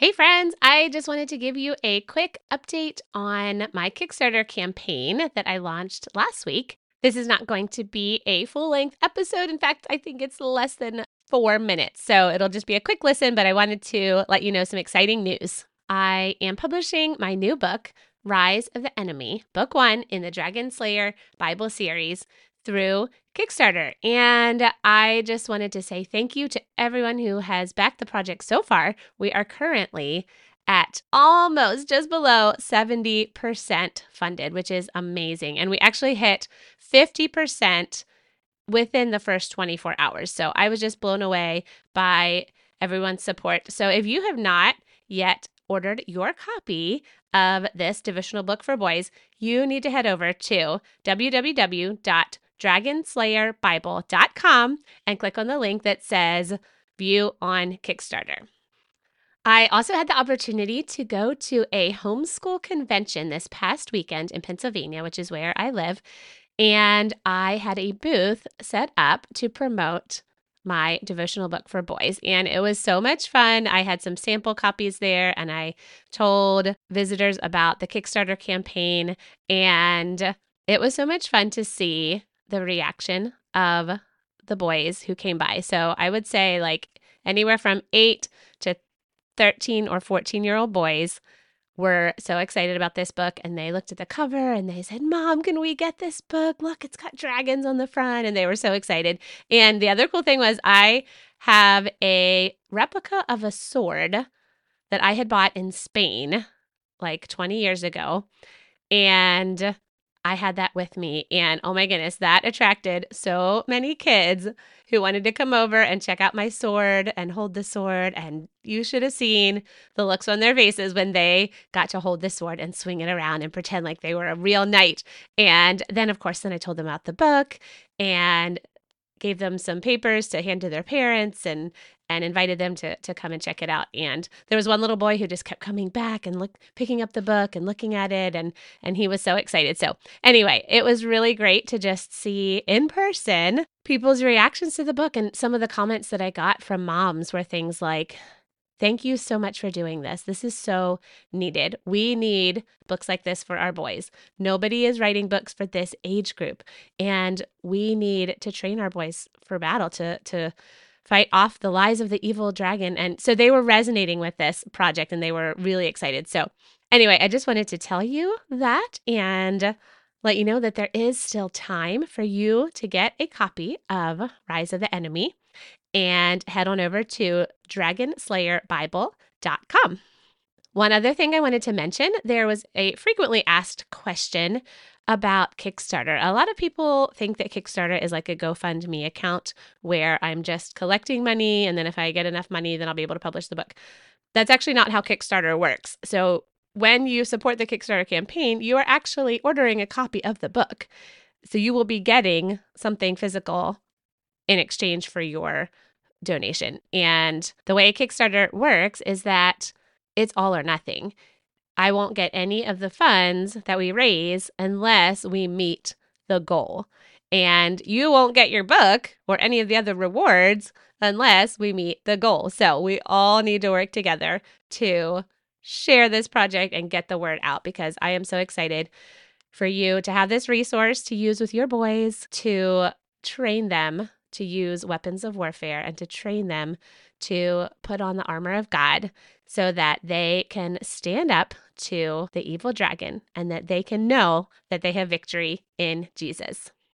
Hey, friends, I just wanted to give you a quick update on my Kickstarter campaign that I launched last week. This is not going to be a full length episode. In fact, I think it's less than four minutes. So it'll just be a quick listen, but I wanted to let you know some exciting news. I am publishing my new book, Rise of the Enemy, book one in the Dragon Slayer Bible series through Kickstarter. And I just wanted to say thank you to everyone who has backed the project so far. We are currently at almost just below 70% funded, which is amazing. And we actually hit 50% within the first 24 hours. So I was just blown away by everyone's support. So if you have not yet ordered your copy of this devotional book for boys, you need to head over to www.dragonslayerbible.com and click on the link that says View on Kickstarter. I also had the opportunity to go to a homeschool convention this past weekend in Pennsylvania, which is where I live. And I had a booth set up to promote my devotional book for boys. And it was so much fun. I had some sample copies there and I told visitors about the Kickstarter campaign. And it was so much fun to see the reaction of the boys who came by. So I would say, like, anywhere from eight to 13 or 14 year old boys were so excited about this book and they looked at the cover and they said, Mom, can we get this book? Look, it's got dragons on the front. And they were so excited. And the other cool thing was, I have a replica of a sword that I had bought in Spain like 20 years ago. And I had that with me. And oh my goodness, that attracted so many kids who wanted to come over and check out my sword and hold the sword. And you should have seen the looks on their faces when they got to hold the sword and swing it around and pretend like they were a real knight. And then, of course, then I told them about the book and gave them some papers to hand to their parents and and invited them to to come and check it out. And there was one little boy who just kept coming back and look picking up the book and looking at it and and he was so excited. So anyway, it was really great to just see in person people's reactions to the book and some of the comments that I got from moms were things like Thank you so much for doing this. This is so needed. We need books like this for our boys. Nobody is writing books for this age group, and we need to train our boys for battle to to fight off the lies of the evil dragon. And so they were resonating with this project and they were really excited. So anyway, I just wanted to tell you that and let you know that there is still time for you to get a copy of Rise of the Enemy and head on over to dragonslayerbible.com. One other thing I wanted to mention there was a frequently asked question about Kickstarter. A lot of people think that Kickstarter is like a GoFundMe account where I'm just collecting money and then if I get enough money, then I'll be able to publish the book. That's actually not how Kickstarter works. So when you support the Kickstarter campaign, you are actually ordering a copy of the book. So you will be getting something physical in exchange for your donation. And the way Kickstarter works is that it's all or nothing. I won't get any of the funds that we raise unless we meet the goal. And you won't get your book or any of the other rewards unless we meet the goal. So we all need to work together to share this project and get the word out because I am so excited for you to have this resource to use with your boys to train them to use weapons of warfare and to train them to put on the armor of God so that they can stand up to the evil dragon and that they can know that they have victory in Jesus.